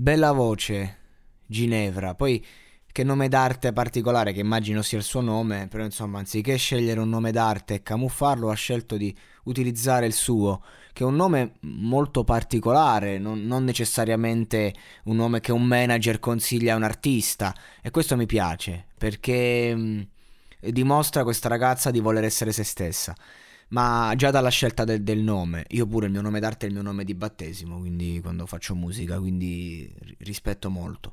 Bella voce, Ginevra. Poi che nome d'arte particolare, che immagino sia il suo nome, però insomma, anziché scegliere un nome d'arte e camuffarlo, ha scelto di utilizzare il suo, che è un nome molto particolare, non, non necessariamente un nome che un manager consiglia a un artista. E questo mi piace, perché mh, dimostra questa ragazza di voler essere se stessa. Ma già dalla scelta del, del nome, io pure il mio nome d'arte è il mio nome di battesimo, quindi quando faccio musica, quindi rispetto molto.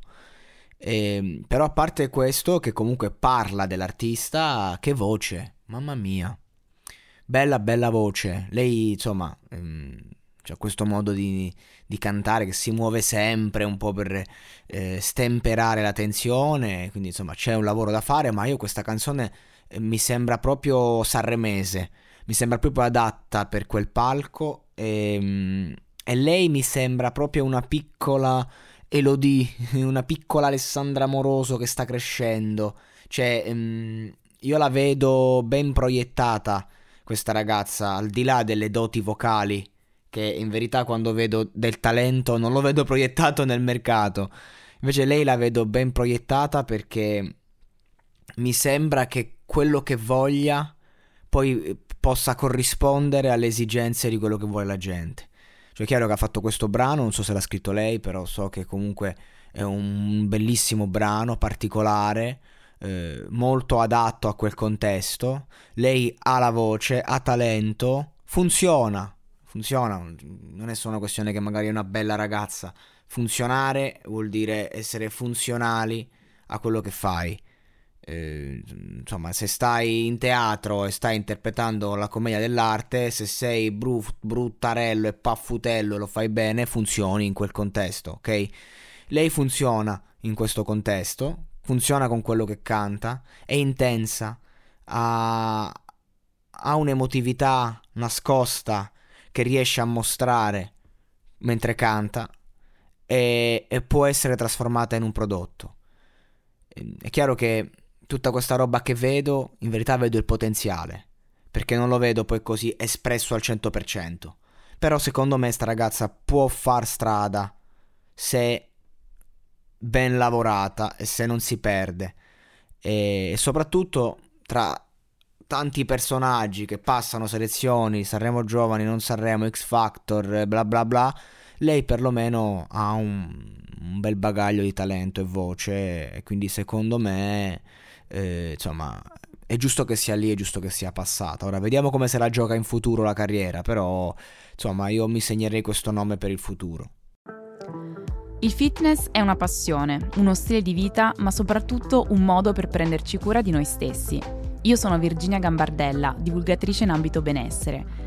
E, però a parte questo, che comunque parla dell'artista, che voce, mamma mia. Bella, bella voce. Lei, insomma, ehm, ha questo modo di, di, cantare che si muove sempre un po' per eh, stemperare la tensione. Quindi, insomma, c'è un lavoro da fare, ma io questa canzone eh, mi sembra proprio sanremese. Mi sembra proprio adatta per quel palco. E, ehm, e lei mi sembra proprio una piccola Elodie, una piccola Alessandra Moroso che sta crescendo. Cioè, um, io la vedo ben proiettata, questa ragazza, al di là delle doti vocali, che in verità quando vedo del talento non lo vedo proiettato nel mercato. Invece lei la vedo ben proiettata perché mi sembra che quello che voglia poi possa corrispondere alle esigenze di quello che vuole la gente. Cioè è chiaro che ha fatto questo brano, non so se l'ha scritto lei, però so che comunque è un bellissimo brano, particolare, eh, molto adatto a quel contesto. Lei ha la voce, ha talento, funziona, funziona, non è solo una questione che magari è una bella ragazza. Funzionare vuol dire essere funzionali a quello che fai. Eh, insomma, se stai in teatro e stai interpretando la commedia dell'arte, se sei brut, bruttarello e paffutello e lo fai bene, funzioni in quel contesto, ok? Lei funziona in questo contesto, funziona con quello che canta, è intensa, ha, ha un'emotività nascosta che riesce a mostrare mentre canta e, e può essere trasformata in un prodotto. È chiaro che tutta questa roba che vedo, in verità vedo il potenziale, perché non lo vedo poi così espresso al 100%. Però secondo me sta ragazza può far strada se ben lavorata e se non si perde. E soprattutto tra tanti personaggi che passano selezioni, Sanremo Giovani, non Sanremo, X Factor, bla bla bla, lei perlomeno ha un, un bel bagaglio di talento e voce e quindi secondo me eh, insomma, è giusto che sia lì, è giusto che sia passata. Ora vediamo come se la gioca in futuro la carriera, però insomma io mi segnerei questo nome per il futuro. Il fitness è una passione, uno stile di vita, ma soprattutto un modo per prenderci cura di noi stessi. Io sono Virginia Gambardella, divulgatrice in ambito benessere